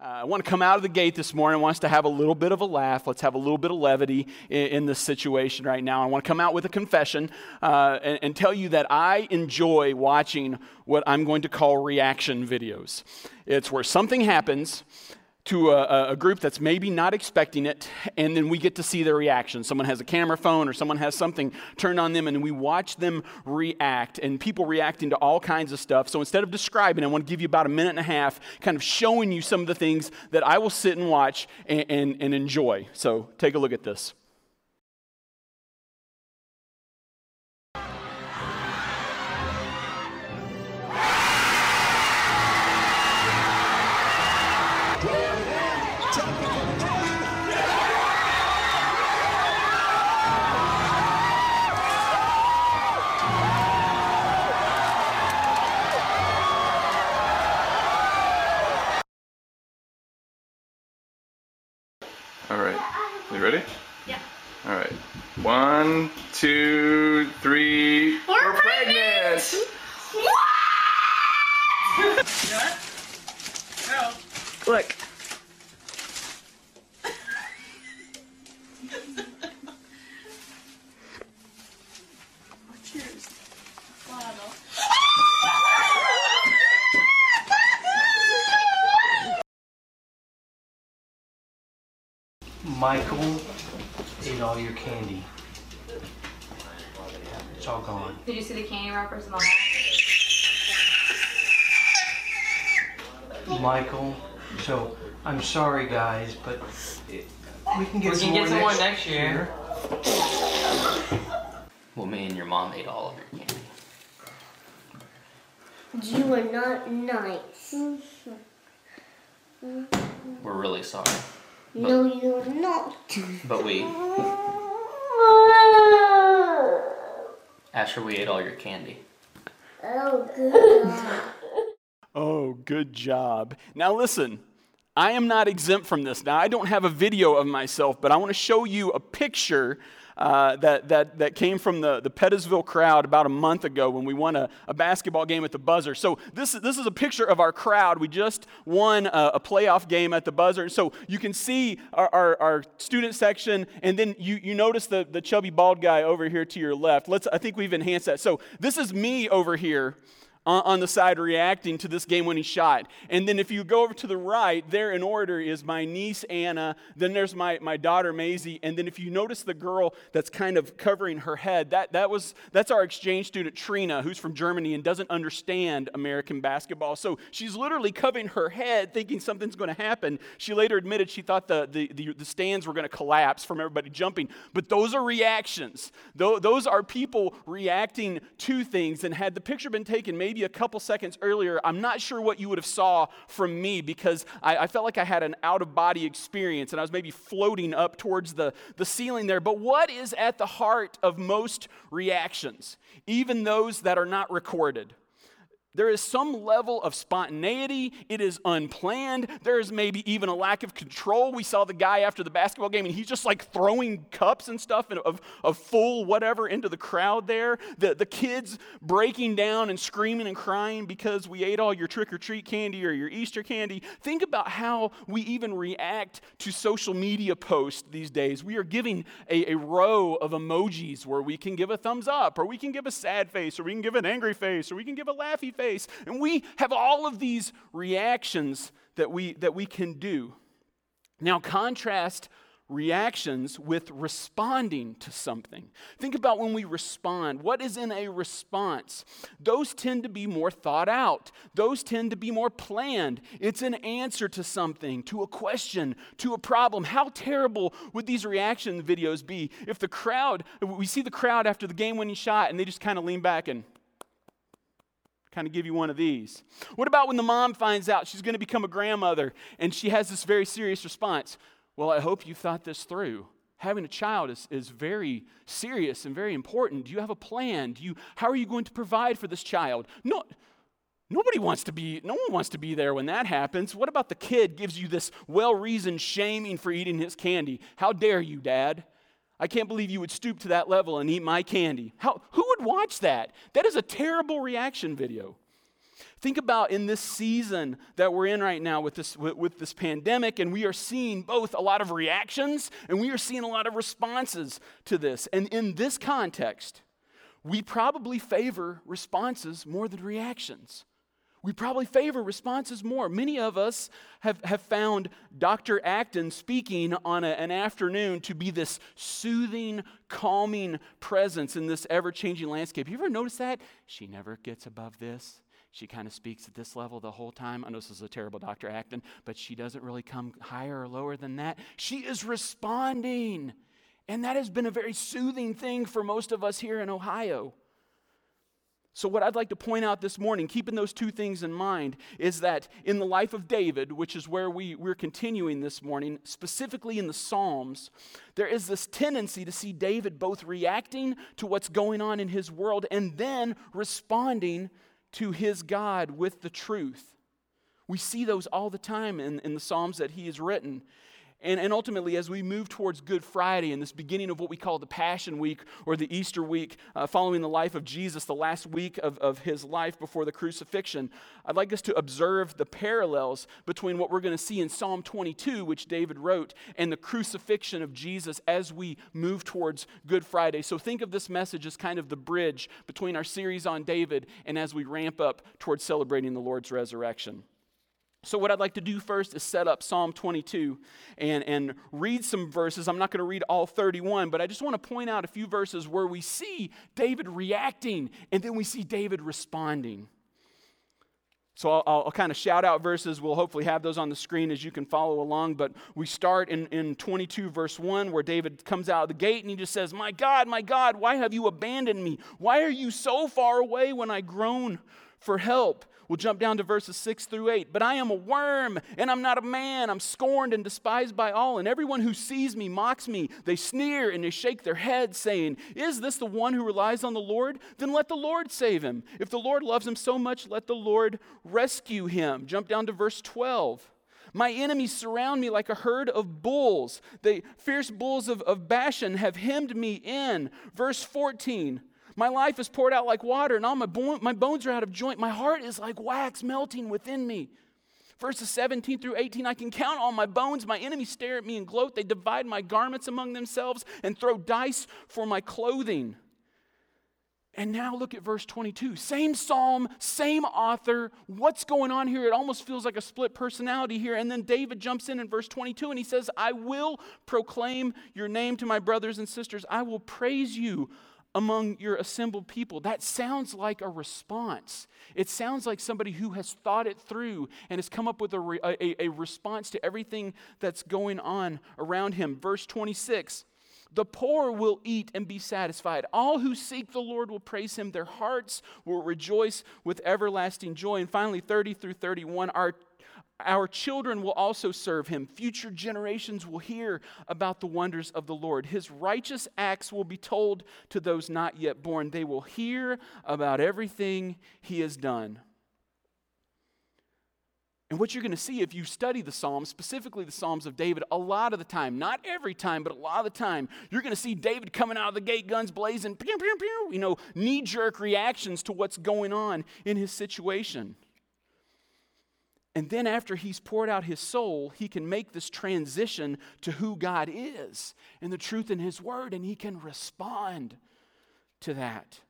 Uh, I want to come out of the gate this morning. I want us to have a little bit of a laugh. Let's have a little bit of levity in, in this situation right now. I want to come out with a confession uh, and, and tell you that I enjoy watching what I'm going to call reaction videos. It's where something happens to a, a, group that's maybe not expecting it, and then we get to see their reaction. Someone has a camera phone or someone has something turned on them, and we watch them react, and people reacting to all kinds of stuff. So instead of describing, I want to give you about a minute and a half, kind of showing you some of the things that I will sit and watch and, and, and enjoy. So take a look at this. One, two, three. We're, we're pregnant. pregnant. Look. Michael ate all your candy. It's all gone. Did you see the candy wrappers in the hall? Michael, so I'm sorry guys, but it, we can get we some can more get some next, more next year. year. Well, me and your mom ate all of your candy. You are not nice. We're really sorry. But, no, you're not. But we. Asher, we ate all your candy. Oh, good job. oh, good job. Now, listen. I am not exempt from this. Now, I don't have a video of myself, but I want to show you a picture uh, that, that, that came from the, the Pettisville crowd about a month ago when we won a, a basketball game at the buzzer. So, this, this is a picture of our crowd. We just won a, a playoff game at the buzzer. So, you can see our, our, our, student section, and then you, you notice the, the chubby bald guy over here to your left. Let's, I think we've enhanced that. So, this is me over here on the side reacting to this game winning shot. And then if you go over to the right, there in order is my niece Anna, then there's my, my daughter Maisie, and then if you notice the girl that's kind of covering her head, that, that was, that's our exchange student Trina, who's from Germany and doesn't understand American basketball. So she's literally covering her head thinking something's going to happen. She later admitted she thought the, the, the, the stands were going to collapse from everybody jumping. But those are reactions. Those are people reacting to things. And had the picture been taken maybe maybe a couple seconds earlier, I'm not sure what you would have saw from me because I, I felt like I had an out of body experience and I was maybe floating up towards the, the ceiling there. But what is at the heart of most reactions, even those that are not recorded? There is some level of spontaneity. It is unplanned. There is maybe even a lack of control. We saw the guy after the basketball game, and he's just like throwing cups and stuff of, of full whatever into the crowd there. The, the kids breaking down and screaming and crying because we ate all your trick or treat candy or your Easter candy. Think about how we even react to social media posts these days. We are giving a, a row of emojis where we can give a thumbs up, or we can give a sad face, or we can give an angry face, or we can give a laughy face face. And we have all of these reactions that we, that we can do. Now, contrast reactions with responding to something. Think about when we respond. What is in a response? Those tend to be more thought out, those tend to be more planned. It's an answer to something, to a question, to a problem. How terrible would these reaction videos be if the crowd, we see the crowd after the game winning shot and they just kind of lean back and kind of give you one of these. What about when the mom finds out she's going to become a grandmother and she has this very serious response? Well, I hope you thought this through. Having a child is, is very serious and very important. Do you have a plan? Do you, how are you going to provide for this child? No, nobody wants to be, no one wants to be there when that happens. What about the kid gives you this well reasoned shaming for eating his candy? How dare you, dad? I can't believe you would stoop to that level and eat my candy. How, who would watch that? That is a terrible reaction video. Think about in this season that we're in right now with this, with, with, this pandemic, and we are seeing both a lot of reactions and we are seeing a lot of responses to this. And in this context, we probably favor responses more than reactions. We probably favor responses more. Many of us have, have found Dr. Acton speaking on a, an afternoon to be this soothing, calming presence in this ever changing landscape. You ever notice that? She never gets above this. She kind of speaks at this level the whole time. I know this is a terrible Dr. Acton, but she doesn't really come higher or lower than that. She is responding. And that has been a very soothing thing for most of us here in Ohio. So, what I'd like to point out this morning, keeping those two things in mind, is that in the life of David, which is where we, we're continuing this morning, specifically in the Psalms, there is this tendency to see David both reacting to what's going on in his world and then responding to his God with the truth. We see those all the time in, in the Psalms that he has written. And, and ultimately, as we move towards Good Friday and this beginning of what we call the Passion Week or the Easter week, uh, following the life of Jesus, the last week of, of his life before the crucifixion, I'd like us to observe the parallels between what we're going to see in Psalm 22, which David wrote, and the crucifixion of Jesus as we move towards Good Friday. So think of this message as kind of the bridge between our series on David and as we ramp up towards celebrating the Lord's resurrection. So, what I'd like to do first is set up Psalm 22 and, and read some verses. I'm not going to read all 31, but I just want to point out a few verses where we see David reacting and then we see David responding. So, I'll, I'll, kind of shout out verses. We'll hopefully have those on the screen as you can follow along. But we start in, in 22, verse 1, where David comes out of the gate and he just says, My God, my God, why have you abandoned me? Why are you so far away when I groan for help? We'll jump down to verses 6 through 8. But I am a worm, and I'm not a man. I'm scorned and despised by all, and everyone who sees me mocks me. They sneer and they shake their heads, saying, Is this the one who relies on the Lord? Then let the Lord save him. If the Lord loves him so much, let the Lord rescue him. Jump down to verse 12. My enemies surround me like a herd of bulls. The fierce bulls of, of Bashan have hemmed me in. Verse 14. My life is poured out like water, and all my, bo- my bones are out of joint. My heart is like wax melting within me. Verses 17 through 18 I can count all my bones. My enemies stare at me and gloat. They divide my garments among themselves and throw dice for my clothing. And now look at verse 22. Same psalm, same author. What's going on here? It almost feels like a split personality here. And then David jumps in in verse 22 and he says, I will proclaim your name to my brothers and sisters. I will praise you among your assembled people. That sounds like a response. It sounds like somebody who has thought it through and has come up with a, a, a response to everything that's going on around him. Verse 26 The poor will eat and be satisfied. All who seek the Lord will praise him. Their hearts will rejoice with everlasting joy. And finally, 30 through 31, our our children will also serve him. Future generations will hear about the wonders of the Lord. His righteous acts will be told to those not yet born. They will hear about everything he has done. And what you're going to see if you study the Psalms, specifically the Psalms of David, a lot of the time, not every time, but a lot of the time, you're going to see David coming out of the gate, guns blazing, you know, knee jerk reactions to what's going on in his situation. And then, after he's poured out his soul, he can make this transition to who God is and the truth in his word, and he can respond to that.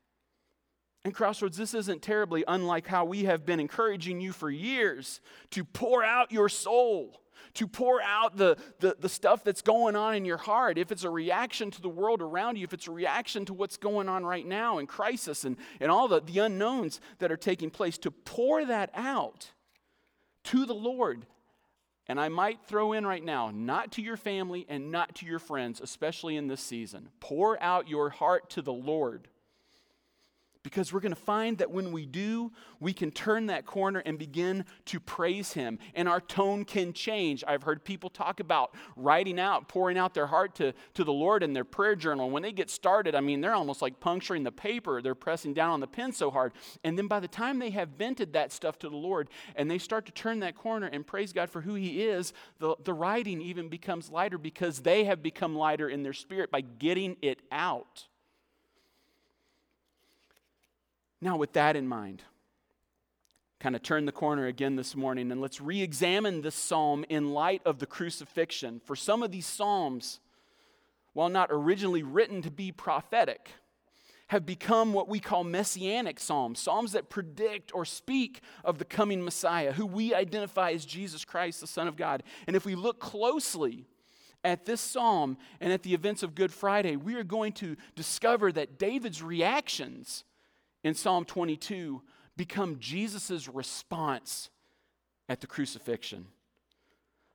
And, Crossroads, this isn't terribly unlike how we have been encouraging you for years to pour out your soul, to pour out the, the, the stuff that's going on in your heart. If it's a reaction to the world around you, if it's a reaction to what's going on right now in crisis and, and all the, the unknowns that are taking place, to pour that out to the Lord. And I might throw in right now, not to your family and not to your friends, especially in this season. Pour out your heart to the Lord. Because we're going to find that when we do, we can turn that corner and begin to praise Him. And our tone can change. I've heard people talk about writing out, pouring out their heart to, to the Lord in their prayer journal. When they get started, I mean, they're almost like puncturing the paper. They're pressing down on the pen so hard. And then by the time they have vented that stuff to the Lord and they start to turn that corner and praise God for who He is, the, the writing even becomes lighter because they have become lighter in their spirit by getting it out. Now, with that in mind, kind of turn the corner again this morning and let's re examine this psalm in light of the crucifixion. For some of these psalms, while not originally written to be prophetic, have become what we call messianic psalms, psalms that predict or speak of the coming Messiah, who we identify as Jesus Christ, the Son of God. And if we look closely at this psalm and at the events of Good Friday, we are going to discover that David's reactions in Psalm 22 become Jesus' response at the crucifixion.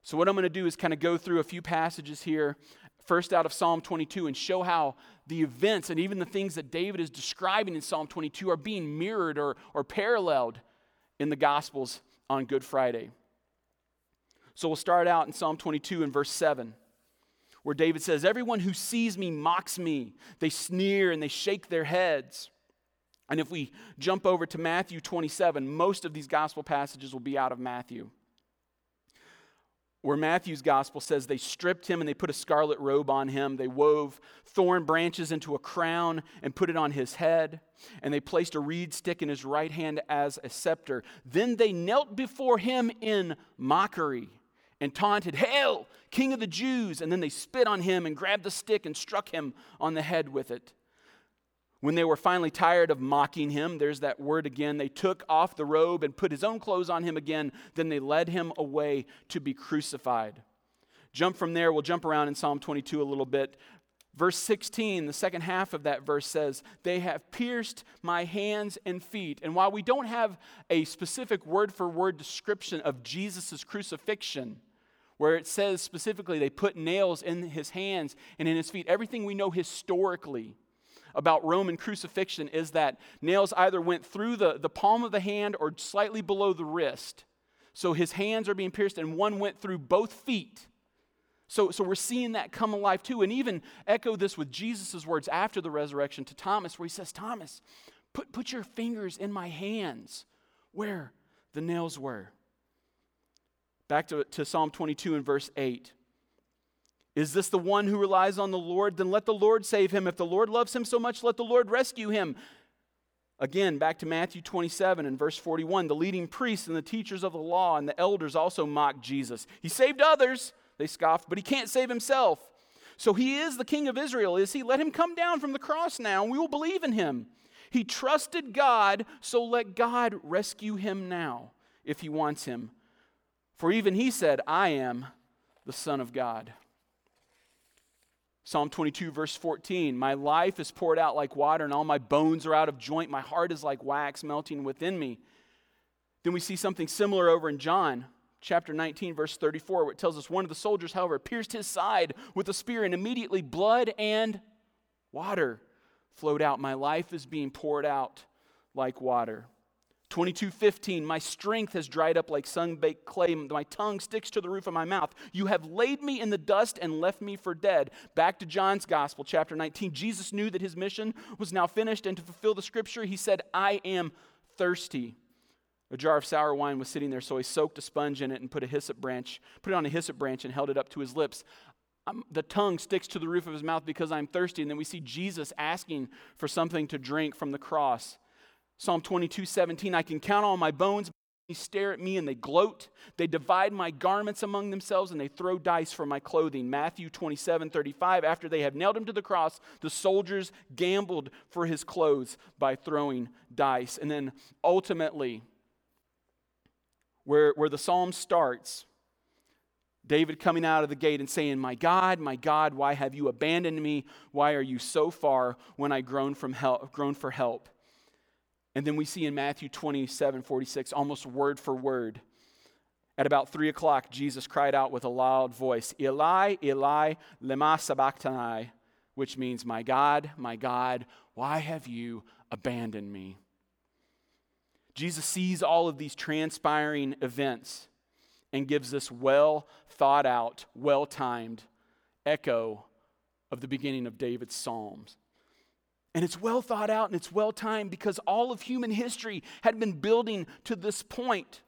So, what I'm going to do is kind of go through a few passages here first out of Psalm 22 and show how the events and even the things that David is describing in Psalm 22 are being mirrored or, or paralleled in the Gospels on Good Friday. So we'll start out in Psalm 22 and verse 7, where David says, Everyone who sees me mocks me. They sneer and they shake their heads. And if we jump over to Matthew 27, most of these gospel passages will be out of Matthew where Matthew's gospel says they stripped him and they put a scarlet robe on him. They wove thorn branches into a crown and put it on his head. And they placed a reed stick in his right hand as a scepter. Then they knelt before him in mockery and taunted, Hail, King of the Jews! And then they spit on him and grabbed the stick and struck him on the head with it. When they were finally tired of mocking him, there's that word again, they took off the robe and put his own clothes on him again. Then they led him away to be crucified. Jump from there, we'll jump around in Psalm 22 a little bit. Verse 16, the second half of that verse says, They have pierced my hands and feet. And while we don't have a specific word for word description of Jesus' crucifixion, where it says specifically they put nails in his hands and in his feet, everything we know historically about Roman crucifixion is that nails either went through the, the palm of the hand or slightly below the wrist. So his hands are being pierced, and one went through both feet. So, so we're seeing that come alive too. And even echo this with Jesus' words after the resurrection to Thomas, where he says, Thomas, put, put your fingers in my hands where the nails were. Back to, to Psalm 22 and verse 8. Is this the one who relies on the Lord? Then let the Lord save him. If the Lord loves him so much, let the Lord rescue him. Again, back to Matthew 27 and verse 41. The leading priests and the teachers of the law and the elders also mocked Jesus. He saved others, they scoffed, but he can't save himself. So he is the king of Israel, is he? Let him come down from the cross now, and we will believe in him. He trusted God, so let God rescue him now if he wants him. For even he said, I am the Son of God. Psalm 22, verse 14 My life is poured out like water, and all my bones are out of joint. My heart is like wax melting within me. Then we see something similar over in John chapter 19, verse 34, where it tells us one of the soldiers, however, pierced his side with a spear, and immediately blood and water flowed out. My life is being poured out like water. 22:15 My strength has dried up like sun-baked clay. My tongue sticks to the roof of my mouth. You have laid me in the dust and left me for dead. Back to John's gospel chapter 19 Jesus knew that his mission was now finished and to fulfill the scripture he said I am thirsty. A jar of sour wine was sitting there so he soaked a sponge in it and put a hyssop branch put it on a hyssop branch and held it up to his lips. Um, the tongue sticks to the roof of his mouth because I'm thirsty. And then we see Jesus asking for something to drink from the cross Psalm 22, 17, I can count all my bones. They stare at me and they gloat. They divide my garments among themselves and they throw dice for my clothing. Matthew 27, 35, after they have nailed him to the cross, the soldiers gambled for his clothes by throwing dice. And then ultimately, where, where the psalm starts, David coming out of the gate and saying, My God, my God, why have you abandoned me? Why are you so far when I groan, from help, groan for help? And then we see in Matthew 27 46, almost word for word, at about three o'clock, Jesus cried out with a loud voice, Eli, Eli, lema sabachthani, which means, My God, my God, why have you abandoned me? Jesus sees all of these transpiring events and gives this well thought out, well timed echo of the beginning of David's Psalms. And it's well thought out and it's well timed because all of human history had been building to this point.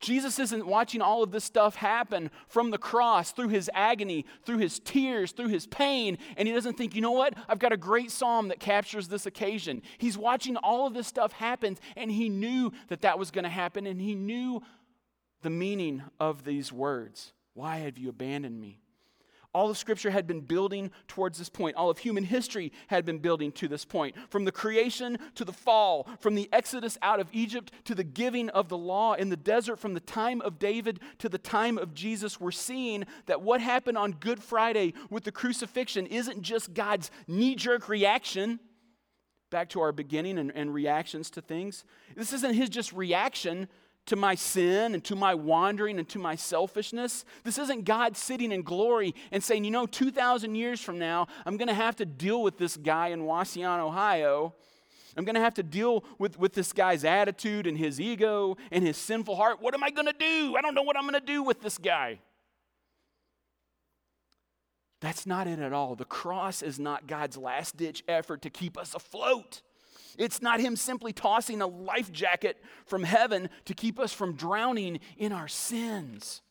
Jesus isn't watching all of this stuff happen from the cross, through his agony, through his tears, through his pain, and he doesn't think, you know what? I've got a great psalm that captures this occasion. He's watching all of this stuff happen, and he knew that that was going to happen, and he knew the meaning of these words. Why have you abandoned me? All of Scripture had been building towards this point. All of human history had been building to this point. From the creation to the fall, from the exodus out of Egypt to the giving of the law in the desert, from the time of David to the time of Jesus, we're seeing that what happened on Good Friday with the crucifixion isn't just God's knee jerk reaction back to our beginning and, and reactions to things. This isn't his just reaction to my sin and to my wandering and to my selfishness. This isn't God sitting in glory and saying, you know, 2,000 years from now, I'm going to have to deal with this guy in Wauseon, Ohio. I'm going to have to deal with, with this guy's attitude and his ego and his sinful heart. What am I going to do? I don't know what I'm going to do with this guy. That's not it at all. The cross is not God's last ditch effort to keep us afloat. It's not Him simply tossing a life jacket from heaven to keep us from drowning in our sins.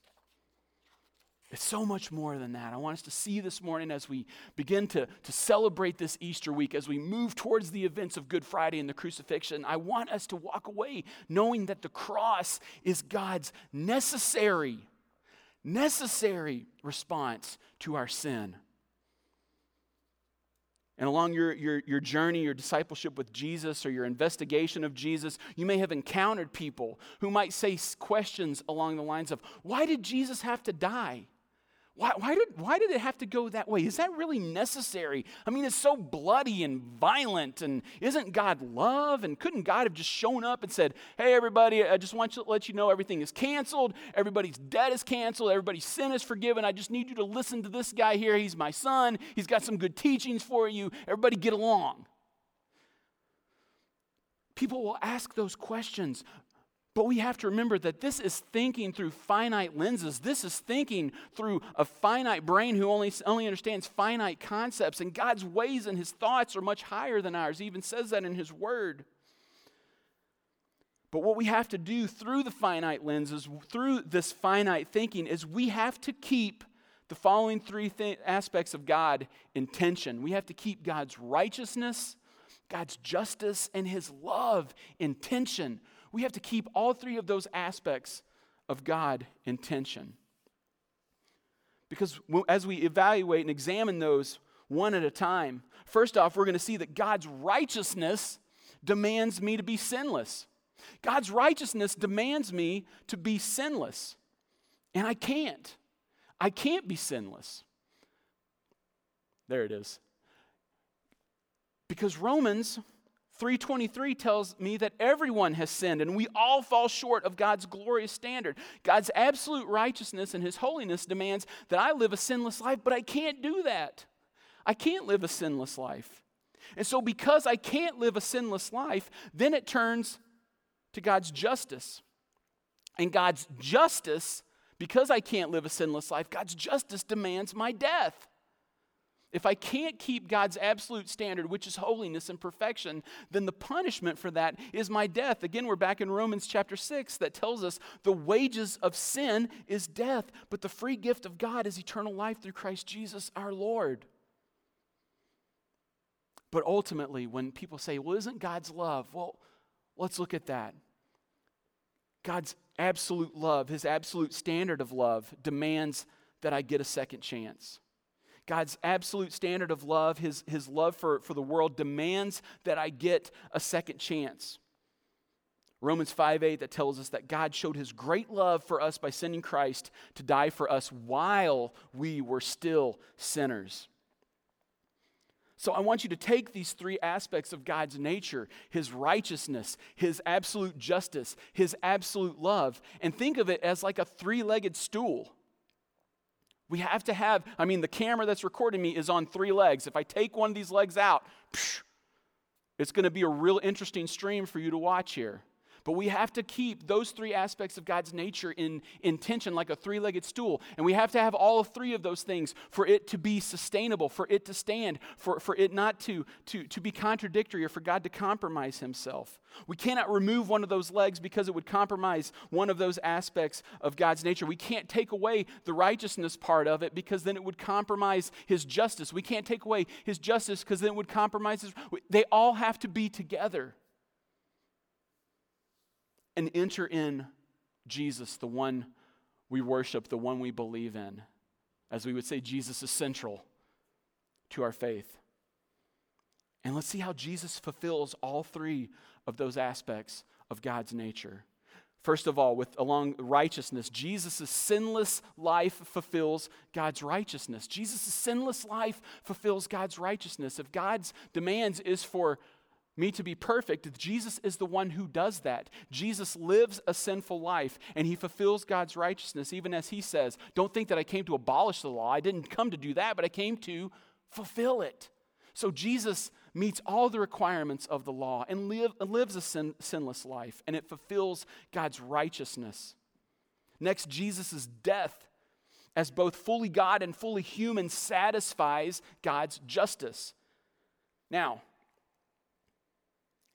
It's so much more than that. I want us to see this morning as we begin to, to celebrate this Easter week, as we move towards the events of Good Friday and the crucifixion. I want us to walk away knowing that the cross is God's necessary, necessary response to our sin. And along your, your, your journey, your discipleship with Jesus, or your investigation of Jesus, you may have encountered people who might say questions along the lines of, Why did Jesus have to die? Why, why, did, why did it have to go that way? Is that really necessary? I mean, it's so bloody and violent, and isn't God love? And couldn't God have just shown up and said, Hey, everybody, I just want to let you know everything is canceled, everybody's debt is canceled, everybody's sin is forgiven. I just need you to listen to this guy here. He's my son, he's got some good teachings for you. Everybody get along. People will ask those questions, but we have to remember that this is thinking through finite lenses. This is thinking through a finite brain who only, only understands finite concepts. And God's ways and his thoughts are much higher than ours. He even says that in his word. But what we have to do through the finite lenses, through this finite thinking, is we have to keep the following three th- aspects of God in tension. We have to keep God's righteousness, God's justice, and his love in tension we have to keep all three of those aspects of God in tension. Because as we evaluate and examine those one at a time, first off, we're going to see that God's righteousness demands me to be sinless. God's righteousness demands me to be sinless. And I can't. I can't be sinless. There it is. Because Romans 323 tells me that everyone has sinned and we all fall short of God's glorious standard. God's absolute righteousness and his holiness demands that I live a sinless life, but I can't do that. I can't live a sinless life. And so because I can't live a sinless life, then it turns to God's justice. And God's justice, because I can't live a sinless life, God's justice demands my death. If I can't keep God's absolute standard, which is holiness and perfection, then the punishment for that is my death. Again, we're back in Romans chapter 6 that tells us the wages of sin is death, but the free gift of God is eternal life through Christ Jesus our Lord. But ultimately, when people say, well, isn't God's love? Well, let's look at that. God's absolute love, his absolute standard of love, demands that I get a second chance. God's absolute standard of love, his, his love for, for the world, demands that I get a second chance. Romans 5 8 that tells us that God showed his great love for us by sending Christ to die for us while we were still sinners. So I want you to take these three aspects of God's nature his righteousness, his absolute justice, his absolute love and think of it as like a three legged stool. We have to have, I mean, the camera that's recording me is on three legs. If I take one of these legs out, it's going to be a real interesting stream for you to watch here. But we have to keep those three aspects of God's nature in, in tension like a three legged stool. And we have to have all three of those things for it to be sustainable, for it to stand, for, for it not to, to, to be contradictory, or for God to compromise himself. We cannot remove one of those legs because it would compromise one of those aspects of God's nature. We can't take away the righteousness part of it because then it would compromise his justice. We can't take away his justice because then it would compromise his. They all have to be together and enter in Jesus, the one we worship, the one we believe in. As we would say, Jesus is central to our faith. And let's see how Jesus fulfills all three of those aspects of God's nature. First of all, with along righteousness, Jesus' sinless life fulfills God's righteousness. Jesus' sinless life fulfills God's righteousness. If God's demands is for me to be perfect, Jesus is the one who does that. Jesus lives a sinful life and he fulfills God's righteousness, even as he says, Don't think that I came to abolish the law. I didn't come to do that, but I came to fulfill it. So Jesus meets all the requirements of the law and live, lives a sin, sinless life, and it fulfills God's righteousness. Next, Jesus' death as both fully God and fully human satisfies God's justice. Now,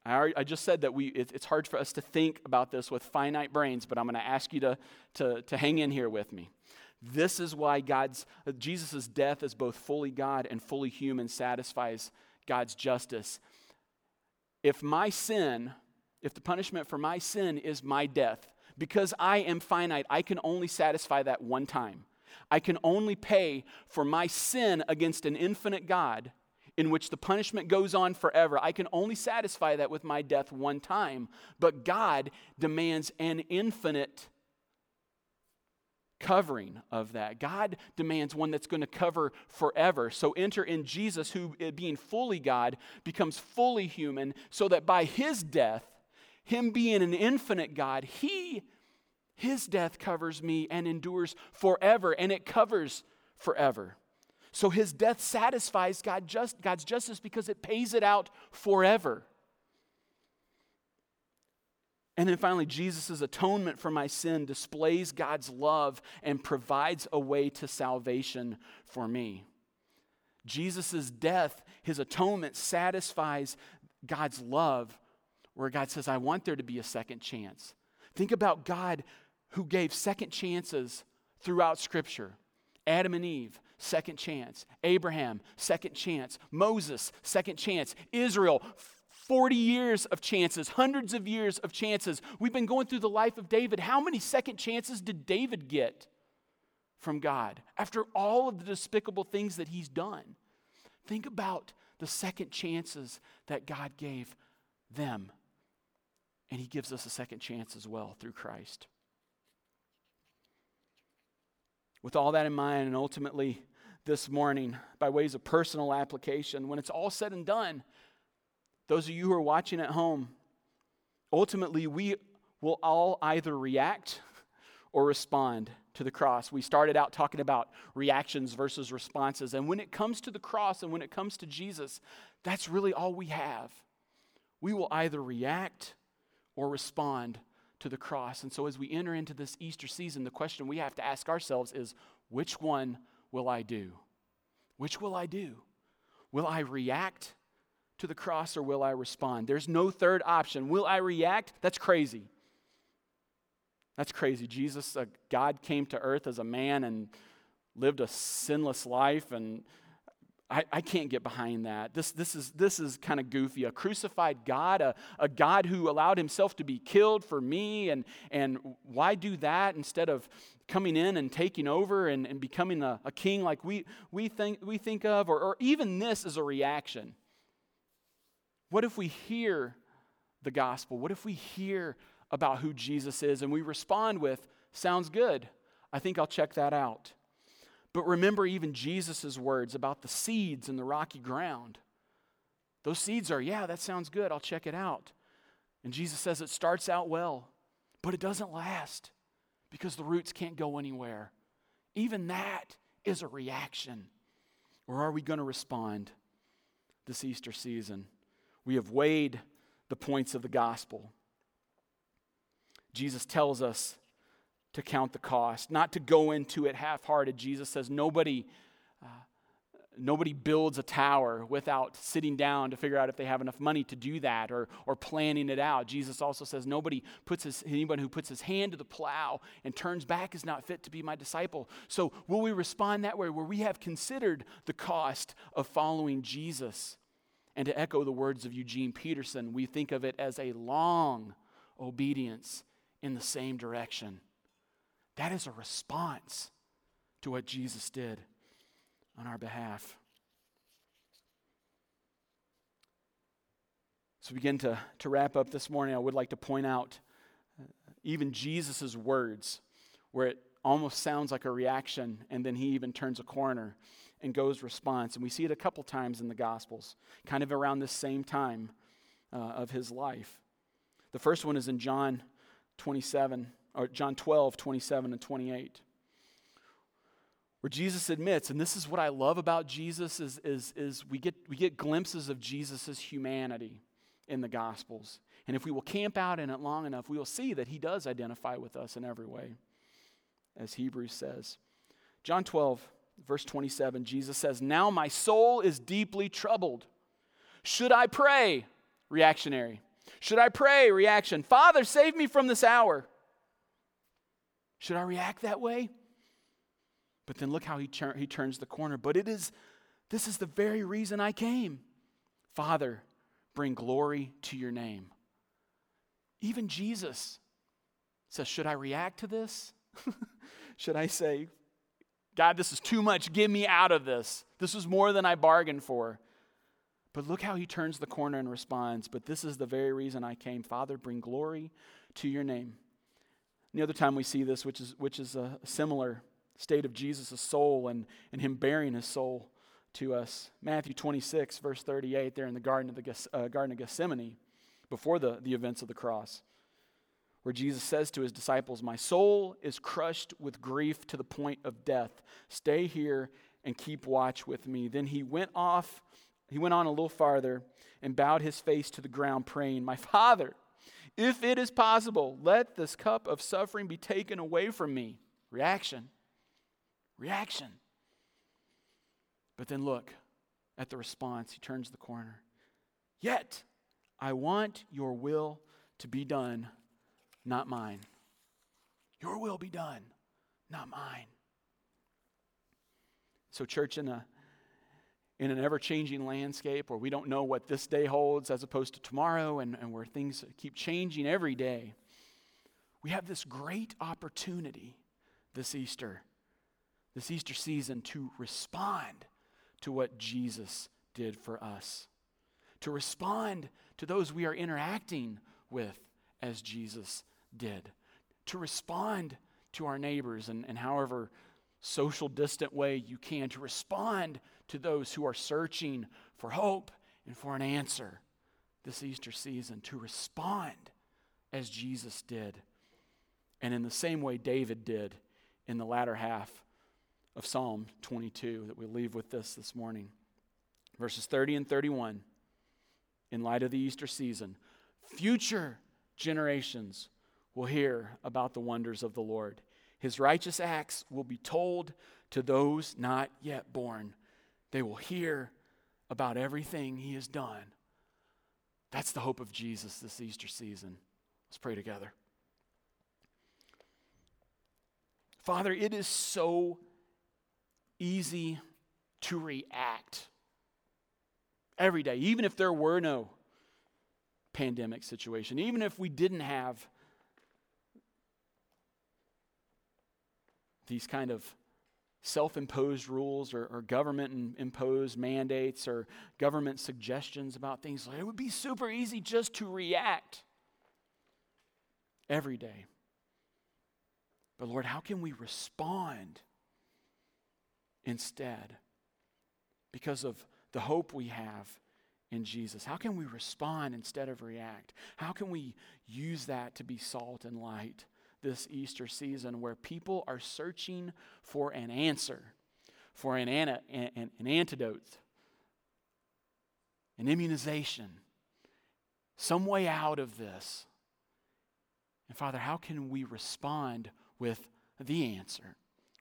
I, already, I just said that we, it, it's hard for us to think about this with finite brains, but I'm going to ask you to, to, to hang in here with me. This is why God's, Jesus' death as both fully God and fully human satisfies God's justice. If my sin, if the punishment for my sin is my death, because I am finite, I can only satisfy that one time. I can only pay for my sin against an infinite God in which the punishment goes on forever. I can only satisfy that with my death one time, but God demands an infinite covering of that. God demands one that's going to cover forever. So enter in Jesus, who, eh, being fully God, becomes fully human, so that by his death, him being an infinite God, he his death covers me and endures forever, and it covers forever. So his death satisfies God just, God's justice because it pays it out forever. And then finally, Jesus' atonement for my sin displays God's love and provides a way to salvation for me. Jesus' death, his atonement, satisfies God's love, where God says, I want there to be a second chance. Think about God who gave second chances throughout Scripture. Adam and Eve, second chance. Abraham, second chance. Moses, second chance. Israel, 40 years of chances, hundreds of years of chances. We've been going through the life of David. How many second chances did David get from God after all of the despicable things that he's done? Think about the second chances that God gave them. And he gives us a second chance as well through Christ. With all that in mind, and ultimately this morning, by ways of personal application, when it's all said and done, those of you who are watching at home, ultimately we will all either react or respond to the cross. We started out talking about reactions versus responses. And when it comes to the cross and when it comes to Jesus, that's really all we have. We will either react or respond to the cross. And so, as we enter into this Easter season, the question we have to ask ourselves is which one will I do? Which will I do? Will I react to the cross or will I respond? There's no third option. Will I react? That's crazy. That's crazy. Jesus, uh, God came to earth as a man and lived a sinless life and I, I can't get behind that. This, this is, this is kind of goofy. A crucified God, a, a God who allowed himself to be killed for me, and, and why do that instead of coming in and taking over and, and becoming a, a king like we, we, think, we think of? Or, or even this is a reaction. What if we hear the gospel? What if we hear about who Jesus is and we respond with, sounds good, I think I'll check that out? But remember even Jesus' words about the seeds in the rocky ground. Those seeds are, yeah, that sounds good. I'll check it out. And Jesus says it starts out well, but it doesn't last because the roots can't go anywhere. Even that is a reaction. Or are we going to respond this Easter season? We have weighed the points of the gospel. Jesus tells us to count the cost, not to go into it half hearted. Jesus says, Nobody. Uh, nobody builds a tower without sitting down to figure out if they have enough money to do that or, or planning it out. Jesus also says, Nobody puts his, anyone who puts his hand to the plow and turns back is not fit to be my disciple. So, will we respond that way where we have considered the cost of following Jesus? And to echo the words of Eugene Peterson, we think of it as a long obedience in the same direction. That is a response to what Jesus did on our behalf. So, we begin to, to wrap up this morning. I would like to point out uh, even Jesus' words, where it almost sounds like a reaction, and then he even turns a corner and goes response. And we see it a couple times in the Gospels, kind of around this same time uh, of his life. The first one is in John 27, or John 12, 27 and 28 where Jesus admits, and this is what I love about Jesus, is, is, is we, get, we get glimpses of Jesus' humanity in the Gospels. And if we will camp out in it long enough, we will see that he does identify with us in every way, as Hebrews says. John 12, verse 27, Jesus says, Now my soul is deeply troubled. Should I pray? Reactionary. Should I pray? Reaction. Father, save me from this hour. Should I react that way? But then look how he, tur- he turns the corner. But it is, this is the very reason I came. Father, bring glory to your name. Even Jesus says, Should I react to this? Should I say, God, this is too much. Get me out of this. This is more than I bargained for. But look how he turns the corner and responds, But this is the very reason I came. Father, bring glory to your name. And the other time we see this, which is, which is a similar state of Jesus' soul and, and him baring his soul to us. Matthew 26, verse 38, there in the Garden of, the, uh, Garden of Gethsemane, before the, the events of the cross, where Jesus says to his disciples, My soul is crushed with grief to the point of death. Stay here and keep watch with me. Then he went off, he went on a little farther and bowed his face to the ground, praying, My Father, if it is possible, let this cup of suffering be taken away from me. Reaction. Reaction. But then look at the response. He turns the corner. Yet, I want your will to be done, not mine. Your will be done, not mine. So, church, in, a, in an ever changing landscape where we don't know what this day holds as opposed to tomorrow, and, and where things keep changing every day, we have this great opportunity this Easter this Easter season to respond to what Jesus did for us, to respond to those we are interacting with as Jesus did, to respond to our neighbors and, and however social distant way you can, to respond to those who are searching for hope and for an answer this Easter season, to respond as Jesus did. And in the same way David did in the latter half of Psalm 22 that we leave with this this morning. Verses 30 and 31, in light of the Easter season, future generations will hear about the wonders of the Lord. His righteous acts will be told to those not yet born. They will hear about everything he has done. That's the hope of Jesus this Easter season. Let's pray together. Father, it is so easy to react every day, even if there were no pandemic situation, even if we didn't have these kind of self imposed rules or, or government imposed mandates or government suggestions about things, it would be super easy just to react every day. But Lord, how can we respond? instead because of the hope we have in Jesus? How can we respond instead of react? How can we use that to be salt and light this Easter season where people are searching for an answer, for an, an, an, an antidote, an immunization, some way out of this? And Father, how can we respond with the answer,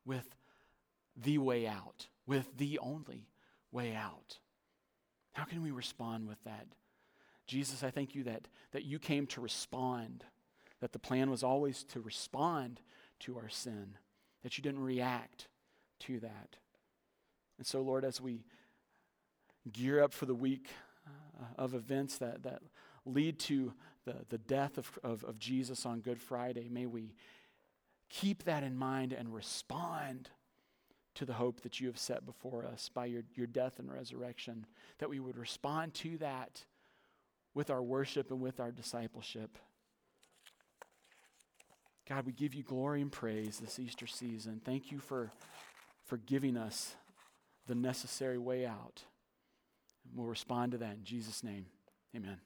with the way out, with the only way out? How can we respond with that? Jesus, I thank you that, that you came to respond, that the plan was always to respond to our sin, that you didn't react to that. And so, Lord, as we gear up for the week uh, of events that, that lead to the, the death of, of, of Jesus on Good Friday, may we keep that in mind and respond to the hope that you have set before us by your, your death and resurrection, that we would respond to that with our worship and with our discipleship. God, we give you glory and praise this Easter season. Thank you for, for giving us the necessary way out. And we'll respond to that in Jesus' name. Amen.